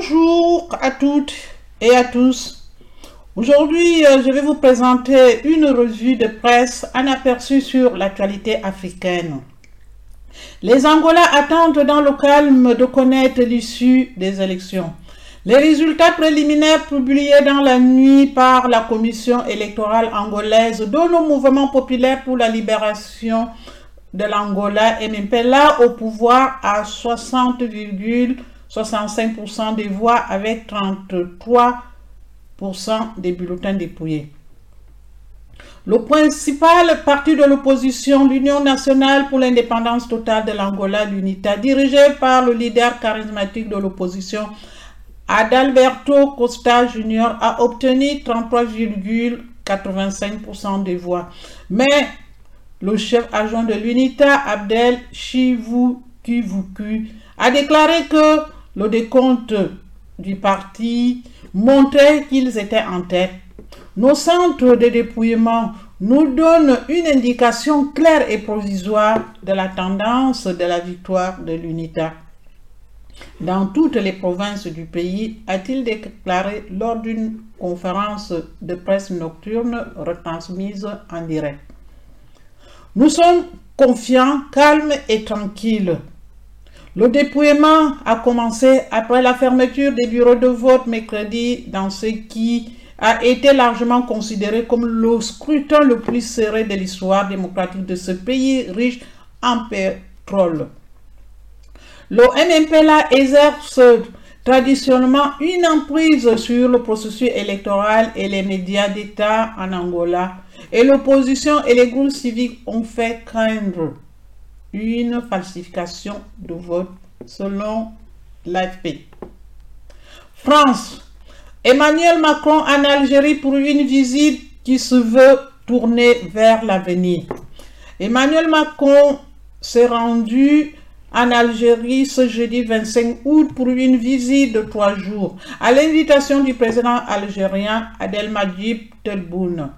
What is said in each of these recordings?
Bonjour à toutes et à tous. Aujourd'hui, euh, je vais vous présenter une revue de presse, un aperçu sur l'actualité africaine. Les Angolais attendent dans le calme de connaître l'issue des élections. Les résultats préliminaires publiés dans la nuit par la Commission électorale angolaise donnent au mouvement populaire pour la libération de l'Angola MPLA au pouvoir à 60,65% des voix avec 33% des bulletins dépouillés. Le principal parti de l'opposition, l'Union nationale pour l'indépendance totale de l'Angola, l'UNITA, dirigé par le leader charismatique de l'opposition, Adalberto Costa Jr., a obtenu 33,85% des voix. Mais le chef adjoint de l'UNITA, Abdel Chivukivuku, a déclaré que le décompte du parti montrait qu'ils étaient en tête. Nos centres de dépouillement nous donnent une indication claire et provisoire de la tendance de la victoire de l'UNITA. Dans toutes les provinces du pays, a-t-il déclaré lors d'une conférence de presse nocturne retransmise en direct. Nous sommes confiants, calmes et tranquilles. Le dépouillement a commencé après la fermeture des bureaux de vote mercredi dans ce qui a été largement considéré comme le scrutin le plus serré de l'histoire démocratique de ce pays riche en pétrole. Le exerce traditionnellement une emprise sur le processus électoral et les médias d'État en Angola et l'opposition et les groupes civiques ont fait craindre une falsification de vote selon l'AFP. France. Emmanuel Macron en Algérie pour une visite qui se veut tourner vers l'avenir. Emmanuel Macron s'est rendu en Algérie ce jeudi 25 août pour une visite de trois jours à l'invitation du président algérien Abdelmadjid Tebboune.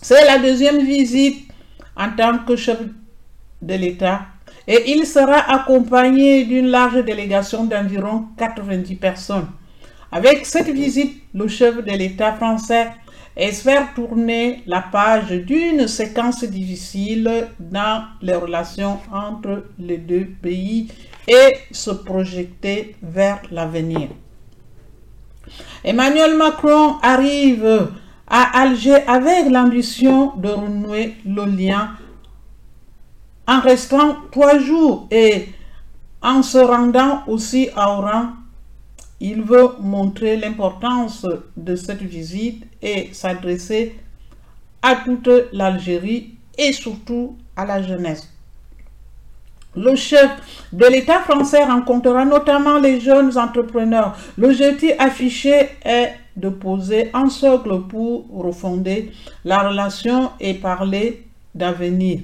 C'est la deuxième visite en tant que chef de l'État et il sera accompagné d'une large délégation d'environ 90 personnes. Avec cette visite, le chef de l'État français espère tourner la page d'une séquence difficile dans les relations entre les deux pays et se projeter vers l'avenir. Emmanuel Macron arrive à Alger avec l'ambition de renouer le lien en restant trois jours et en se rendant aussi à Oran. Il veut montrer l'importance de cette visite et s'adresser à toute l'Algérie et surtout à la jeunesse. Le chef de l'État français rencontrera notamment les jeunes entrepreneurs. Jeté affiché est de poser un socle pour refonder la relation et parler d'avenir.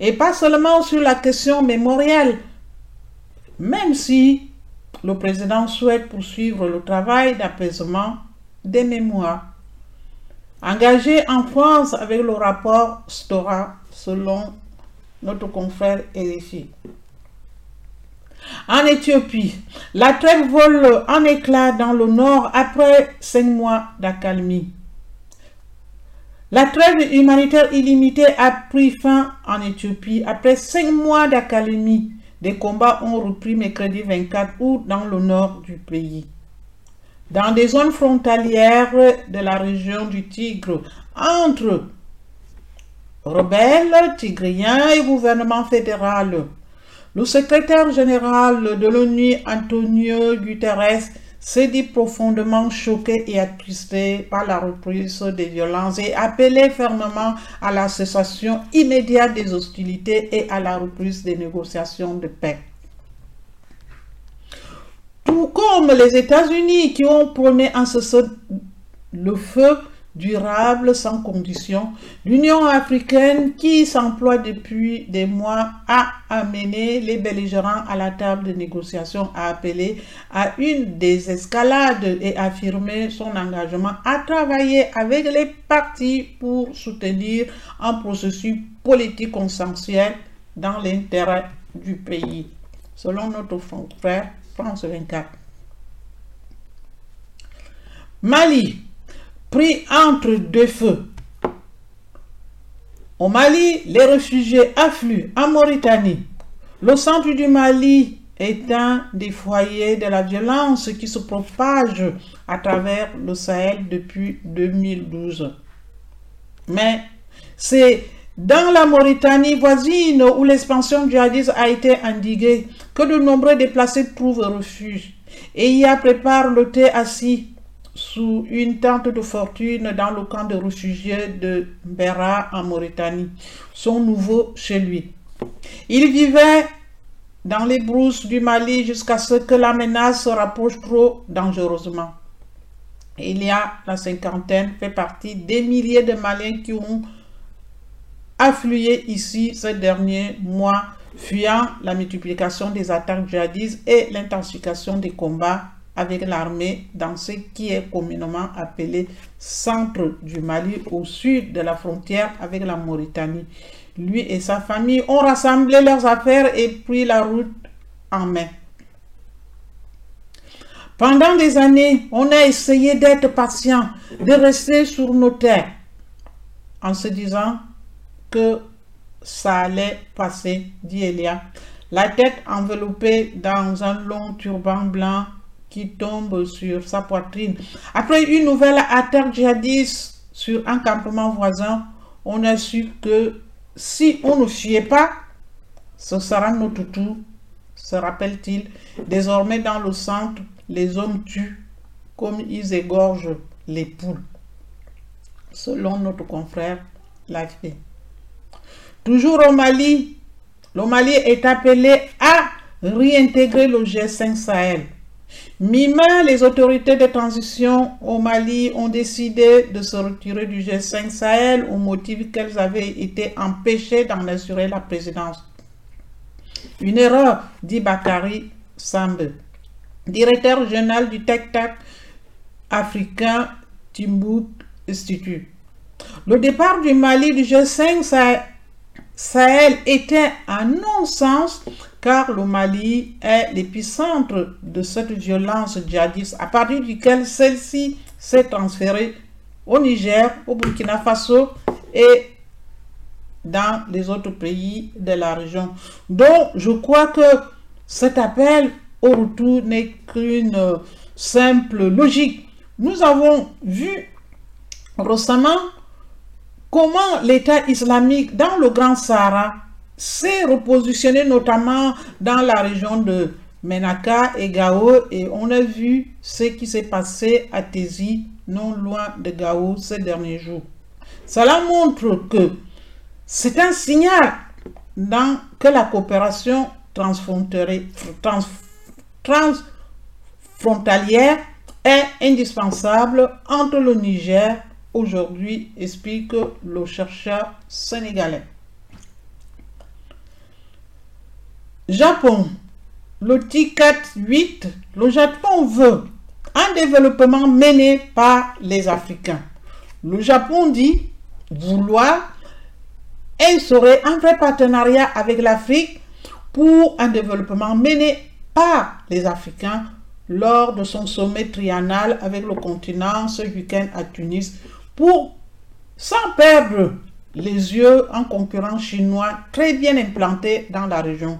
Et pas seulement sur la question mémorielle, même si le président souhaite poursuivre le travail d'apaisement des mémoires. Engagé en France avec le rapport Stora, selon notre confrère RFI. En Éthiopie, la trêve vole en éclat dans le nord après cinq mois d'accalmie. La trêve humanitaire illimitée a pris fin en Éthiopie après cinq mois d'accalmie. Des combats ont repris mercredi 24 août dans le nord du pays. Dans des zones frontalières de la région du Tigre, entre rebelles, tigriens et gouvernement fédéral. Le secrétaire général de l'ONU, Antonio Guterres, s'est dit profondément choqué et attristé par la reprise des violences et appelé fermement à la cessation immédiate des hostilités et à la reprise des négociations de paix. Tout comme les États-Unis qui ont prôné en ce le feu durable sans condition, l'Union africaine qui s'emploie depuis des mois à amener les belligérants à la table de négociation a appelé à une désescalade et affirmé son engagement à travailler avec les partis pour soutenir un processus politique consensuel dans l'intérêt du pays, selon notre frère France 24. Mali, pris entre deux feux. Au Mali, les réfugiés affluent en Mauritanie. Le centre du Mali est un des foyers de la violence qui se propage à travers le Sahel depuis 2012. Mais c'est dans la Mauritanie voisine où l'expansion djihadiste a été endiguée que de nombreux déplacés trouvent refuge et y a préparent le thé assis sous une tente de fortune dans le camp de réfugiés de Bera en Mauritanie, son nouveau chez lui. Il vivait dans les brousses du Mali jusqu'à ce que la menace se rapproche trop dangereusement. Il y a la cinquantaine fait partie des milliers de Maliens qui ont afflué ici ces derniers mois, fuyant la multiplication des attaques djihadistes et l'intensification des combats avec l'armée dans ce qui est communément appelé centre du Mali au sud de la frontière avec la Mauritanie. Lui et sa famille ont rassemblé leurs affaires et pris la route en main. Pendant des années, on a essayé d'être patient, de rester sur nos terres, en se disant que ça allait passer, dit Elia, la tête enveloppée dans un long turban blanc qui tombe sur sa poitrine. Après une nouvelle attaque djihadiste sur un campement voisin, on a su que si on ne fuyait pas, ce sera notre tour, se rappelle-t-il. Désormais dans le centre, les hommes tuent comme ils égorgent les poules, selon notre confrère l'AFP. Toujours au Mali, le Mali est appelé à réintégrer le G5 Sahel. Mi-mai, les autorités de transition au Mali ont décidé de se retirer du G5 Sahel au motif qu'elles avaient été empêchées d'en assurer la présidence. Une erreur, dit Bakari Sambe, directeur général du Tech-Tac africain Timbuk Institute. Le départ du Mali du G5 Sahel était un non-sens car le Mali est l'épicentre de cette violence djihadiste à partir duquel celle-ci s'est transférée au Niger, au Burkina Faso et dans les autres pays de la région. Donc, je crois que cet appel au retour n'est qu'une simple logique. Nous avons vu récemment comment l'État islamique dans le Grand Sahara s'est repositionné notamment dans la région de Menaka et Gao et on a vu ce qui s'est passé à Tézi, non loin de Gao ces derniers jours. Cela montre que c'est un signal que la coopération transfrontalière est indispensable entre le Niger aujourd'hui, explique le chercheur sénégalais. Japon, le TICAT 8, le Japon veut un développement mené par les Africains. Le Japon dit vouloir instaurer un vrai partenariat avec l'Afrique pour un développement mené par les Africains lors de son sommet triennal avec le continent ce week-end à Tunis pour, sans perdre les yeux, en concurrent chinois très bien implanté dans la région.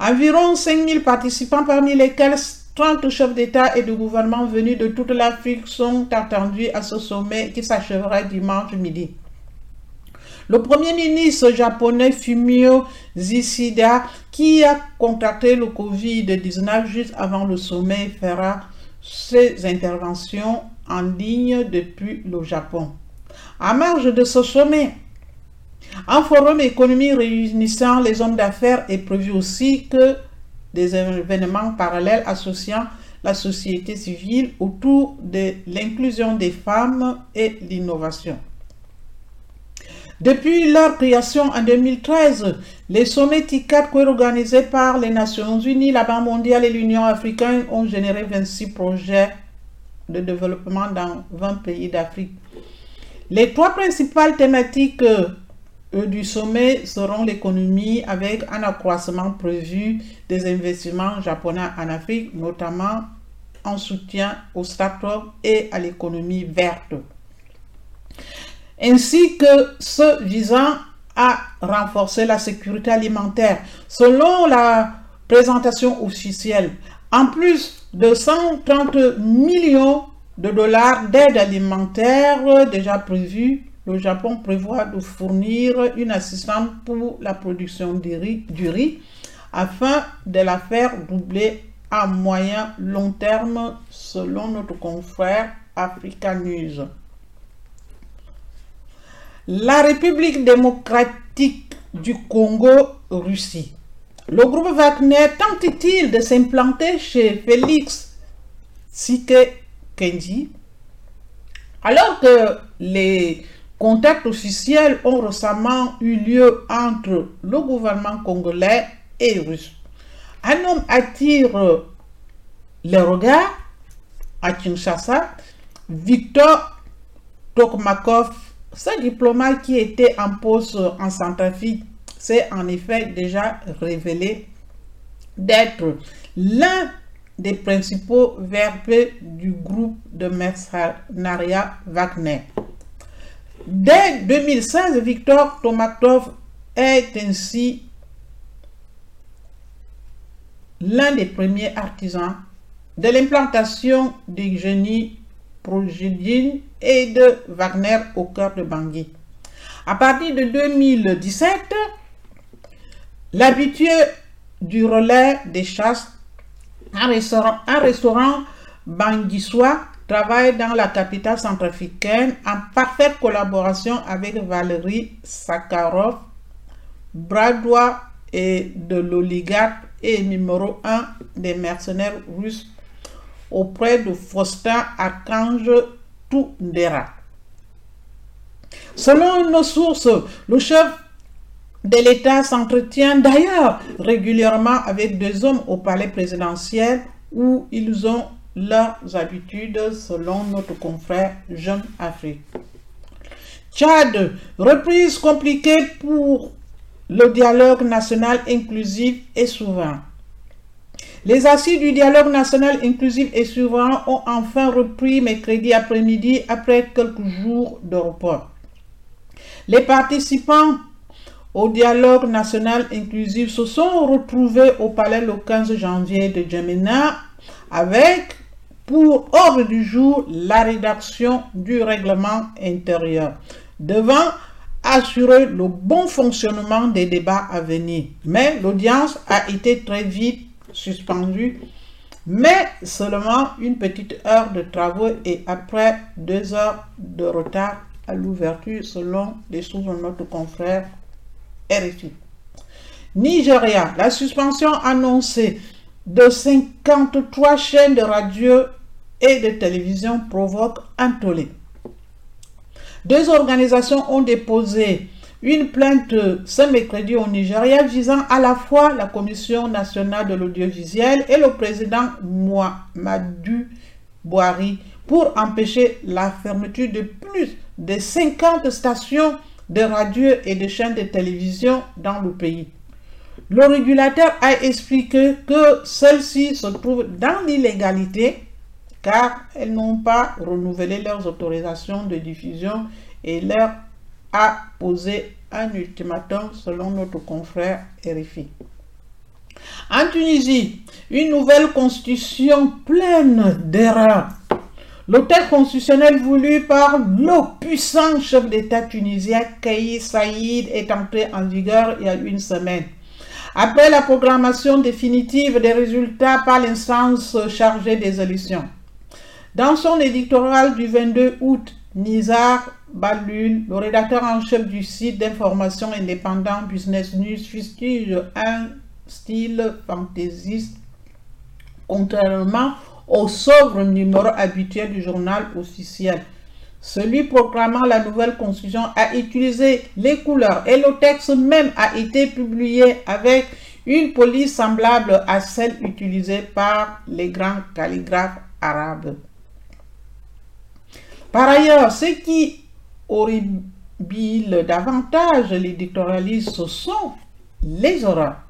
Environ 5000 participants, parmi lesquels 30 chefs d'État et de gouvernement venus de toute l'Afrique sont attendus à ce sommet qui s'achèvera dimanche midi. Le premier ministre japonais Fumio Kishida, qui a contracté le Covid-19 juste avant le sommet, fera ses interventions en ligne depuis le Japon. À marge de ce sommet, un forum économique réunissant les hommes d'affaires est prévu aussi que des événements parallèles associant la société civile autour de l'inclusion des femmes et l'innovation. Depuis leur création en 2013, les sommets TICAT organisés par les Nations Unies, la Banque mondiale et l'Union africaine ont généré 26 projets de développement dans 20 pays d'Afrique. Les trois principales thématiques du sommet seront l'économie avec un accroissement prévu des investissements japonais en Afrique, notamment en soutien aux start-up et à l'économie verte, ainsi que ceux visant à renforcer la sécurité alimentaire. Selon la présentation officielle, en plus de 130 millions de dollars d'aide alimentaire déjà prévus, le Japon prévoit de fournir une assistance pour la production du riz, afin de la faire doubler à moyen long terme selon notre confrère Africa News. La République démocratique du Congo, Russie. Le groupe Wagner tente-t-il de s'implanter chez Félix Sike Kenji alors que les contacts officiels ont récemment eu lieu entre le gouvernement congolais et russe. Un homme attire les regards à Kinshasa. Victor Tokmakov, ce diplomate qui était en poste en Centrafrique, s'est en effet déjà révélé d'être l'un des principaux verbes du groupe de mercenariat Wagner. Dès 2016, Victor Tomakov est ainsi l'un des premiers artisans de l'implantation des génies Progédine et de Wagner au cœur de Bangui. À partir de 2017, l'habitué du relais des chasses, un restaurant, un travaille dans la capitale centrafricaine en parfaite collaboration avec Valérie Sakharov, bras droit et de l'oligarque et numéro un des mercenaires russes auprès de Faustin Archange Toundera. Selon nos sources, le chef de l'État s'entretient d'ailleurs régulièrement avec deux hommes au palais présidentiel où ils ont leurs habitudes selon notre confrère Jeune Afrique. Tchad, reprise compliquée pour le dialogue national inclusif et souverain. Les assises du dialogue national inclusif et souverain ont enfin repris mercredi après-midi après quelques jours de report. Les participants au dialogue national inclusif se sont retrouvés au palais le 15 janvier de Djamena avec pour ordre du jour la rédaction du règlement intérieur devant assurer le bon fonctionnement des débats à venir. Mais l'audience a été très vite suspendue, mais seulement une petite heure de travaux et après deux heures de retard à l'ouverture selon les sources de notre confrère RFI. Nigeria, la suspension annoncée de 53 chaînes de radio et de télévision provoque un tollé. Deux organisations ont déposé une plainte ce mercredi au Nigeria visant à la fois la Commission nationale de l'audiovisuel et le président Muhammadu Buhari pour empêcher la fermeture de plus de 50 stations de radio et de chaînes de télévision dans le pays. Le régulateur a expliqué que celles-ci se trouvent dans l'illégalité car elles n'ont pas renouvelé leurs autorisations de diffusion et leur a posé un ultimatum selon notre confrère RFI. En Tunisie, une nouvelle constitution pleine d'erreurs. Texte constitutionnel voulu par le puissant chef d'État tunisien Kais Saïd est entré en vigueur il y a une semaine. Après la programmation définitive des résultats par l'instance chargée des élections. Dans son éditorial du 22 août, Nizar Balul, le rédacteur en chef du site d'information indépendant Business News, fustige un style fantaisiste, contrairement au sobre numéro habituel du journal officiel. Celui proclamant la nouvelle constitution a utilisé les couleurs et le texte même a été publié avec une police semblable à celle utilisée par les grands calligraphes arabes. Par ailleurs, ce qui horribile davantage l'éditorialiste, ce sont les horreurs.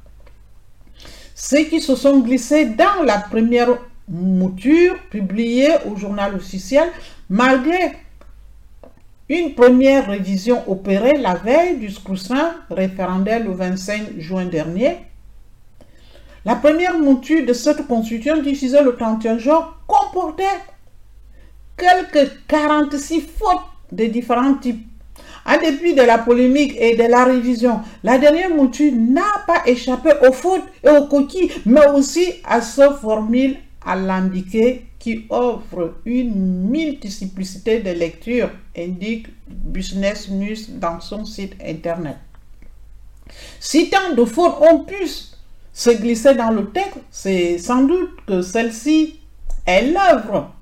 Ceux qui se sont glissés dans la première mouture publiée au journal officiel malgré une première révision opérée la veille du scrutin référendaire le 25 juin dernier. La première mouture de cette constitution diffusée le 31 juin comportait quelques 46 fautes de différents types. En dépit de la polémique et de la révision, la dernière mouture n'a pas échappé aux fautes et aux coquilles, mais aussi à ce formule alambiqué qui offre une multiplicité de lectures, indique Business News dans son site internet. Si tant de fautes ont pu se glisser dans le texte, c'est sans doute que celle-ci est l'œuvre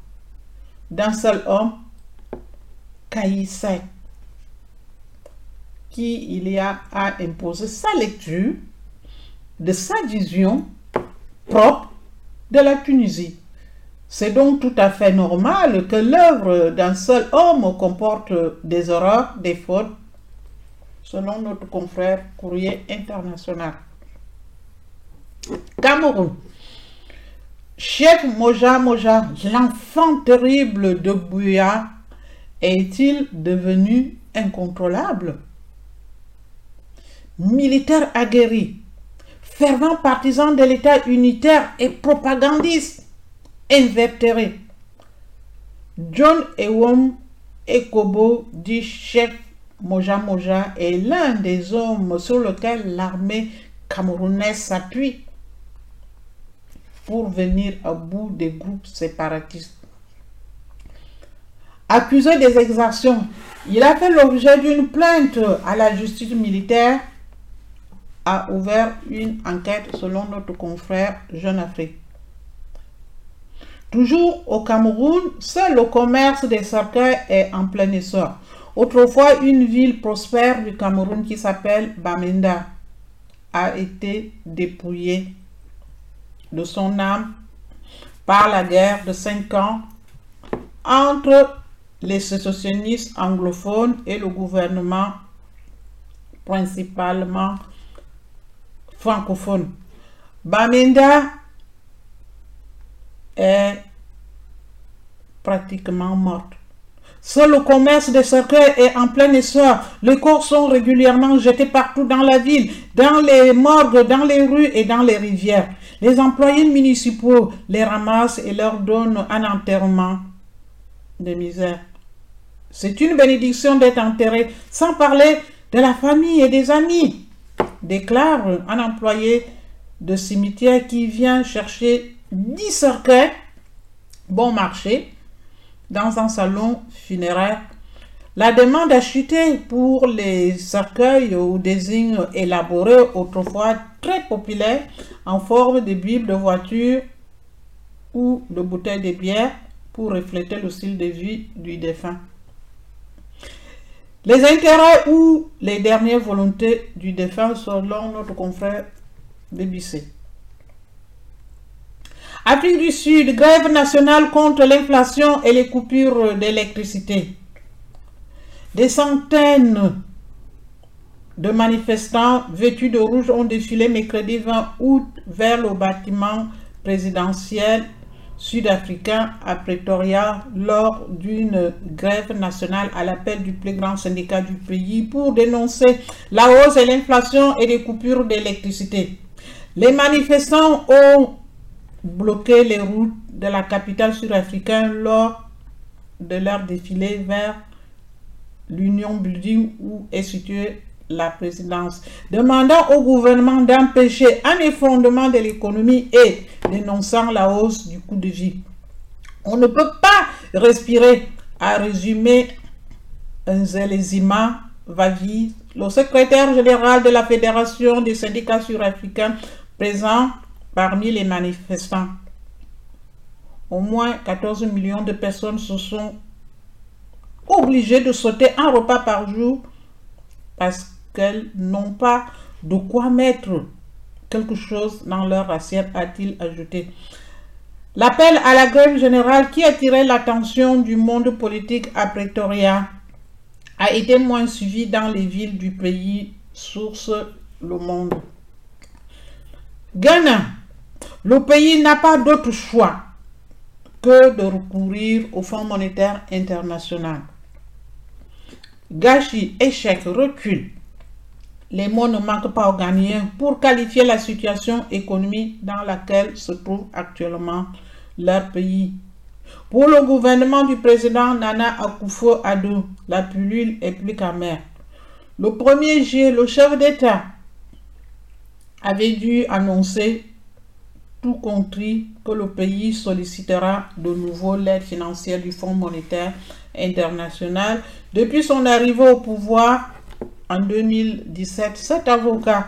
d'un seul homme, Caïsset, qui il y a à imposer sa lecture de sa vision propre de la Tunisie. C'est donc tout à fait normal que l'œuvre d'un seul homme comporte des erreurs, des fautes, selon notre confrère Courrier international. Cameroun. Chef Moja Moja, l'enfant terrible de Bouya, est-il devenu incontrôlable? Militaire aguerri, fervent partisan de l'État unitaire et propagandiste invertéré. John Ewom Ekobo, dit chef Moja Moja, est l'un des hommes sur lesquels l'armée camerounaise s'appuie pour venir à bout des groupes séparatistes. Accusé des exactions, il a fait l'objet d'une plainte à la justice militaire, a ouvert une enquête selon notre confrère Jeune Afrique. Toujours au Cameroun, seul le commerce des cercueils est en plein essor. Autrefois, une ville prospère du Cameroun qui s'appelle Bamenda a été dépouillée de son âme par la guerre de cinq ans entre les sécessionnistes anglophones et le gouvernement principalement francophone. Bamenda est pratiquement morte. Seul le commerce des cercueils est en plein essor. Les corps sont régulièrement jetés partout dans la ville, dans les morgues, dans les rues et dans les rivières. Les employés municipaux les ramassent et leur donnent un enterrement de misère. C'est une bénédiction d'être enterré, sans parler de la famille et des amis, déclare un employé de cimetière qui vient chercher 10 cercueils bon marché dans un salon funéraire. La demande a chuté pour les cercueils ou désignes élaborés autrefois très populaires en forme de bibles de voiture ou de bouteilles de bière pour refléter le style de vie du défunt. Les intérêts ou les dernières volontés du défunt selon notre confrère BBC. Afrique du Sud, grève nationale contre l'inflation et les coupures d'électricité. Des centaines de manifestants vêtus de rouge ont défilé mercredi 20 août vers le bâtiment présidentiel sud-africain à Pretoria lors d'une grève nationale à l'appel du plus grand syndicat du pays pour dénoncer la hausse et l'inflation et les coupures d'électricité. Les manifestants ont bloqué les routes de la capitale sud-africaine lors de leur défilé vers l'Union Building où est située la présidence, demandant au gouvernement d'empêcher un effondrement de l'économie et dénonçant la hausse du coût de vie. On ne peut pas respirer, a résumé Nzelezima Vavi, le secrétaire général de la Fédération des syndicats sud-africains présent parmi les manifestants. Au moins 14 millions de personnes se sont obligées de sauter un repas par jour parce qu'elles n'ont pas de quoi mettre quelque chose dans leur assiette, a-t-il ajouté. L'appel à la grève générale qui attirait l'attention du monde politique à Pretoria a été moins suivi dans les villes du pays, source Le Monde. Ghana, le pays n'a pas d'autre choix que de recourir au Fonds monétaire international. Gâchis, échec, recul. Les mots ne manquent pas aux Ghanéens pour qualifier la situation économique dans laquelle se trouve actuellement leur pays. Pour le gouvernement du président Nana Akufo-Addo, la pilule est plus qu'amère. Le 1er juillet, le chef d'État avait dû annoncer tout compris que le pays sollicitera de nouveau l'aide financière du Fonds monétaire international. Depuis son arrivée au pouvoir en 2017, cet avocat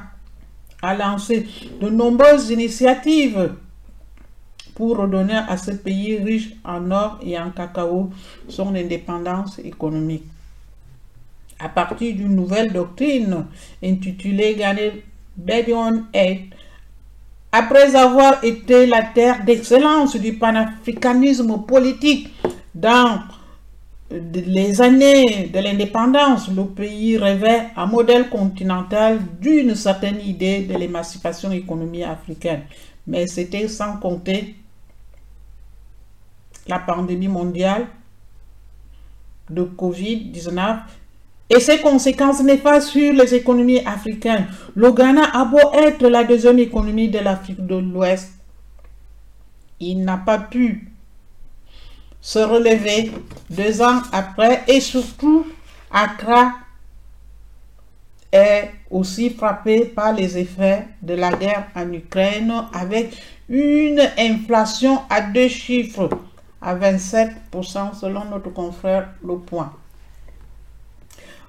a lancé de nombreuses initiatives pour redonner à ce pays riche en or et en cacao son indépendance économique. À partir d'une nouvelle doctrine intitulée Ghana Bedion Aid, après avoir été la terre d'excellence du panafricanisme politique dans les années de l'indépendance, le pays rêvait un modèle continental d'une certaine idée de l'émancipation économique africaine. Mais c'était sans compter la pandémie mondiale de Covid-19 et ses conséquences néfastes sur les économies africaines. Le Ghana a beau être la deuxième économie de l'Afrique de l'Ouest, il n'a pas pu se relever deux ans après et surtout Accra est aussi frappé par les effets de la guerre en Ukraine avec une inflation à deux chiffres à 27% selon notre confrère Le Point.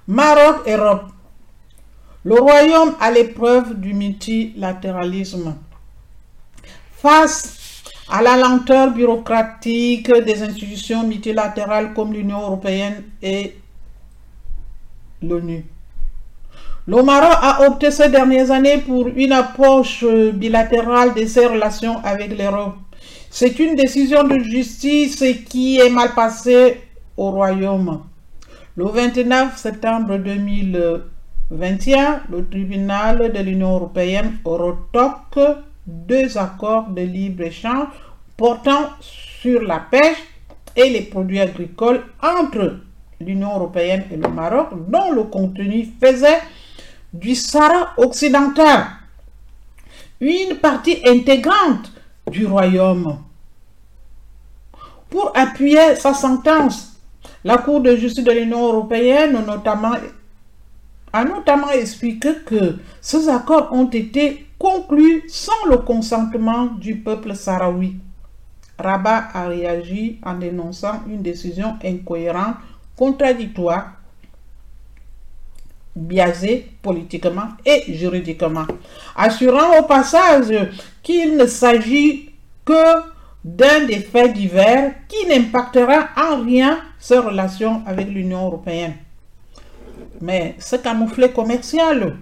Maroc, Europe. Le royaume à l'épreuve du multilatéralisme. Face à la lenteur bureaucratique des institutions multilatérales comme l'Union européenne et l'ONU. Le Maroc a opté ces dernières années pour une approche bilatérale de ses relations avec l'Europe. C'est une décision de justice qui est mal passée au royaume. Le 29 septembre 2021, le tribunal de l'Union européenne retoque deux accords de libre-échange portant sur la pêche et les produits agricoles entre l'Union européenne et le Maroc, dont le contenu faisait du Sahara occidental une partie intégrante du royaume. Pour appuyer sa sentence, la Cour de justice de l'Union européenne a notamment expliqué que ces accords ont été conclus sans le consentement du peuple sahraoui. Rabat a réagi en dénonçant une décision incohérente, contradictoire, biaisée politiquement et juridiquement, assurant au passage qu'il ne s'agit que d'un des faits divers qui n'impactera en rien ses relations avec l'Union européenne. Mais ce camouflet commercial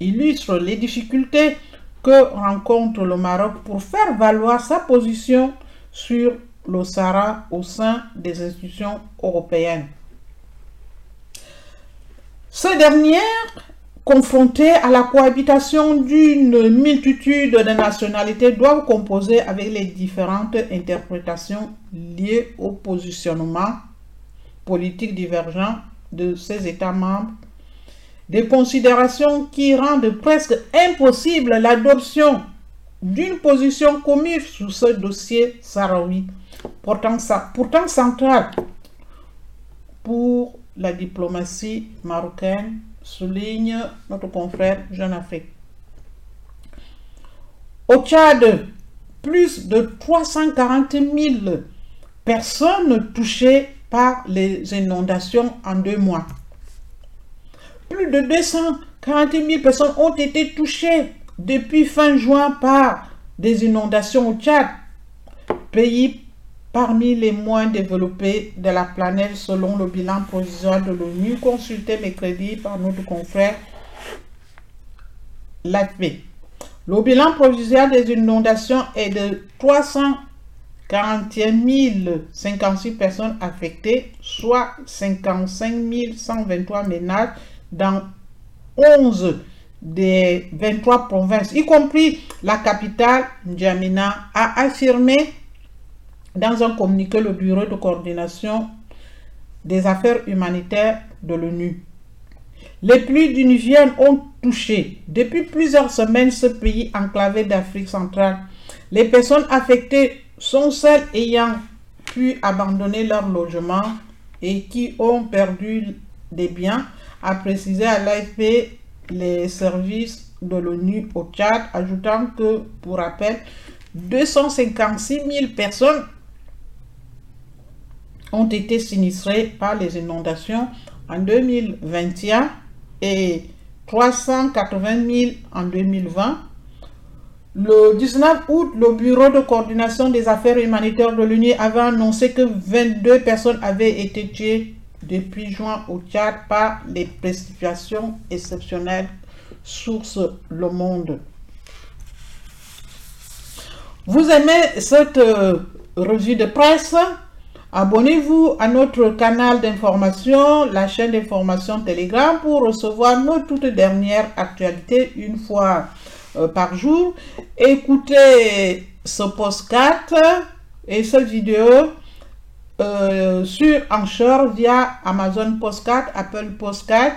illustre les difficultés que rencontre le Maroc pour faire valoir sa position sur le Sahara au sein des institutions européennes. Ces dernières confrontés à la cohabitation d'une multitude de nationalités, doivent composer avec les différentes interprétations liées au positionnement politique divergent de ces États membres, des considérations qui rendent presque impossible l'adoption d'une position commune sur ce dossier sahraoui, pourtant, central pour la diplomatie marocaine souligne notre confrère Jeune Afrique. Au Tchad, plus de 340 000 personnes touchées par les inondations en deux mois. Plus de 240 000 personnes ont été touchées depuis fin juin par des inondations au Tchad, pays parmi les moins développés de la planète selon le bilan provisoire de l'ONU consulté mercredi par notre confrère l'AFP. Le bilan provisoire des inondations est de 341 056 personnes affectées, soit 55 123 ménages dans 11 des 23 provinces, y compris la capitale, N'Djamena, a affirmé Dans un communiqué, le Bureau de coordination des affaires humanitaires de l'ONU. Les pluies Niger ont touché depuis plusieurs semaines ce pays enclavé d'Afrique centrale. Les personnes affectées sont celles ayant pu abandonner leur logement et qui ont perdu des biens, a précisé à l'AFP les services de l'ONU au Tchad, ajoutant que, pour rappel, 256 000 personnes ont été sinistrées par les inondations en 2021 et 380 000 en 2020. Le 19 août, le Bureau de coordination des affaires humanitaires de l'UNI avait annoncé que 22 personnes avaient été tuées depuis juin au Tchad par les précipitations exceptionnelles, source Le Monde. Vous aimez cette euh, revue de presse? Abonnez-vous à notre canal d'information, la chaîne d'information Telegram pour recevoir nos toutes dernières actualités une fois euh, par jour. Écoutez ce podcast et cette vidéo euh, sur Anchor via Amazon Postcard, Apple Postcard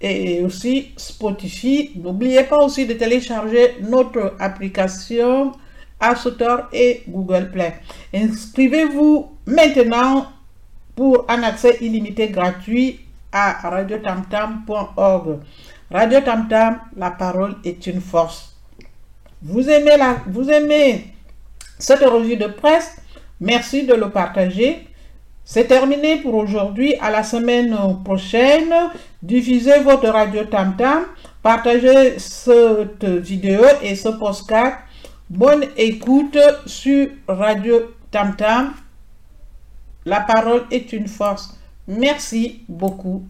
et aussi Spotify. N'oubliez pas aussi de télécharger notre application App Store et Google Play. Inscrivez-vous maintenant pour un accès illimité gratuit à radiotamtam.org. Radio Tamtam, la parole est une force. Vous aimez, la, vous aimez cette revue de presse? Merci de le partager. C'est terminé pour aujourd'hui. À la semaine prochaine. Diffusez votre radio Tamtam. Partagez cette vidéo et ce postcard Bonne écoute sur Radio Tam Tam. La parole est une force. Merci beaucoup.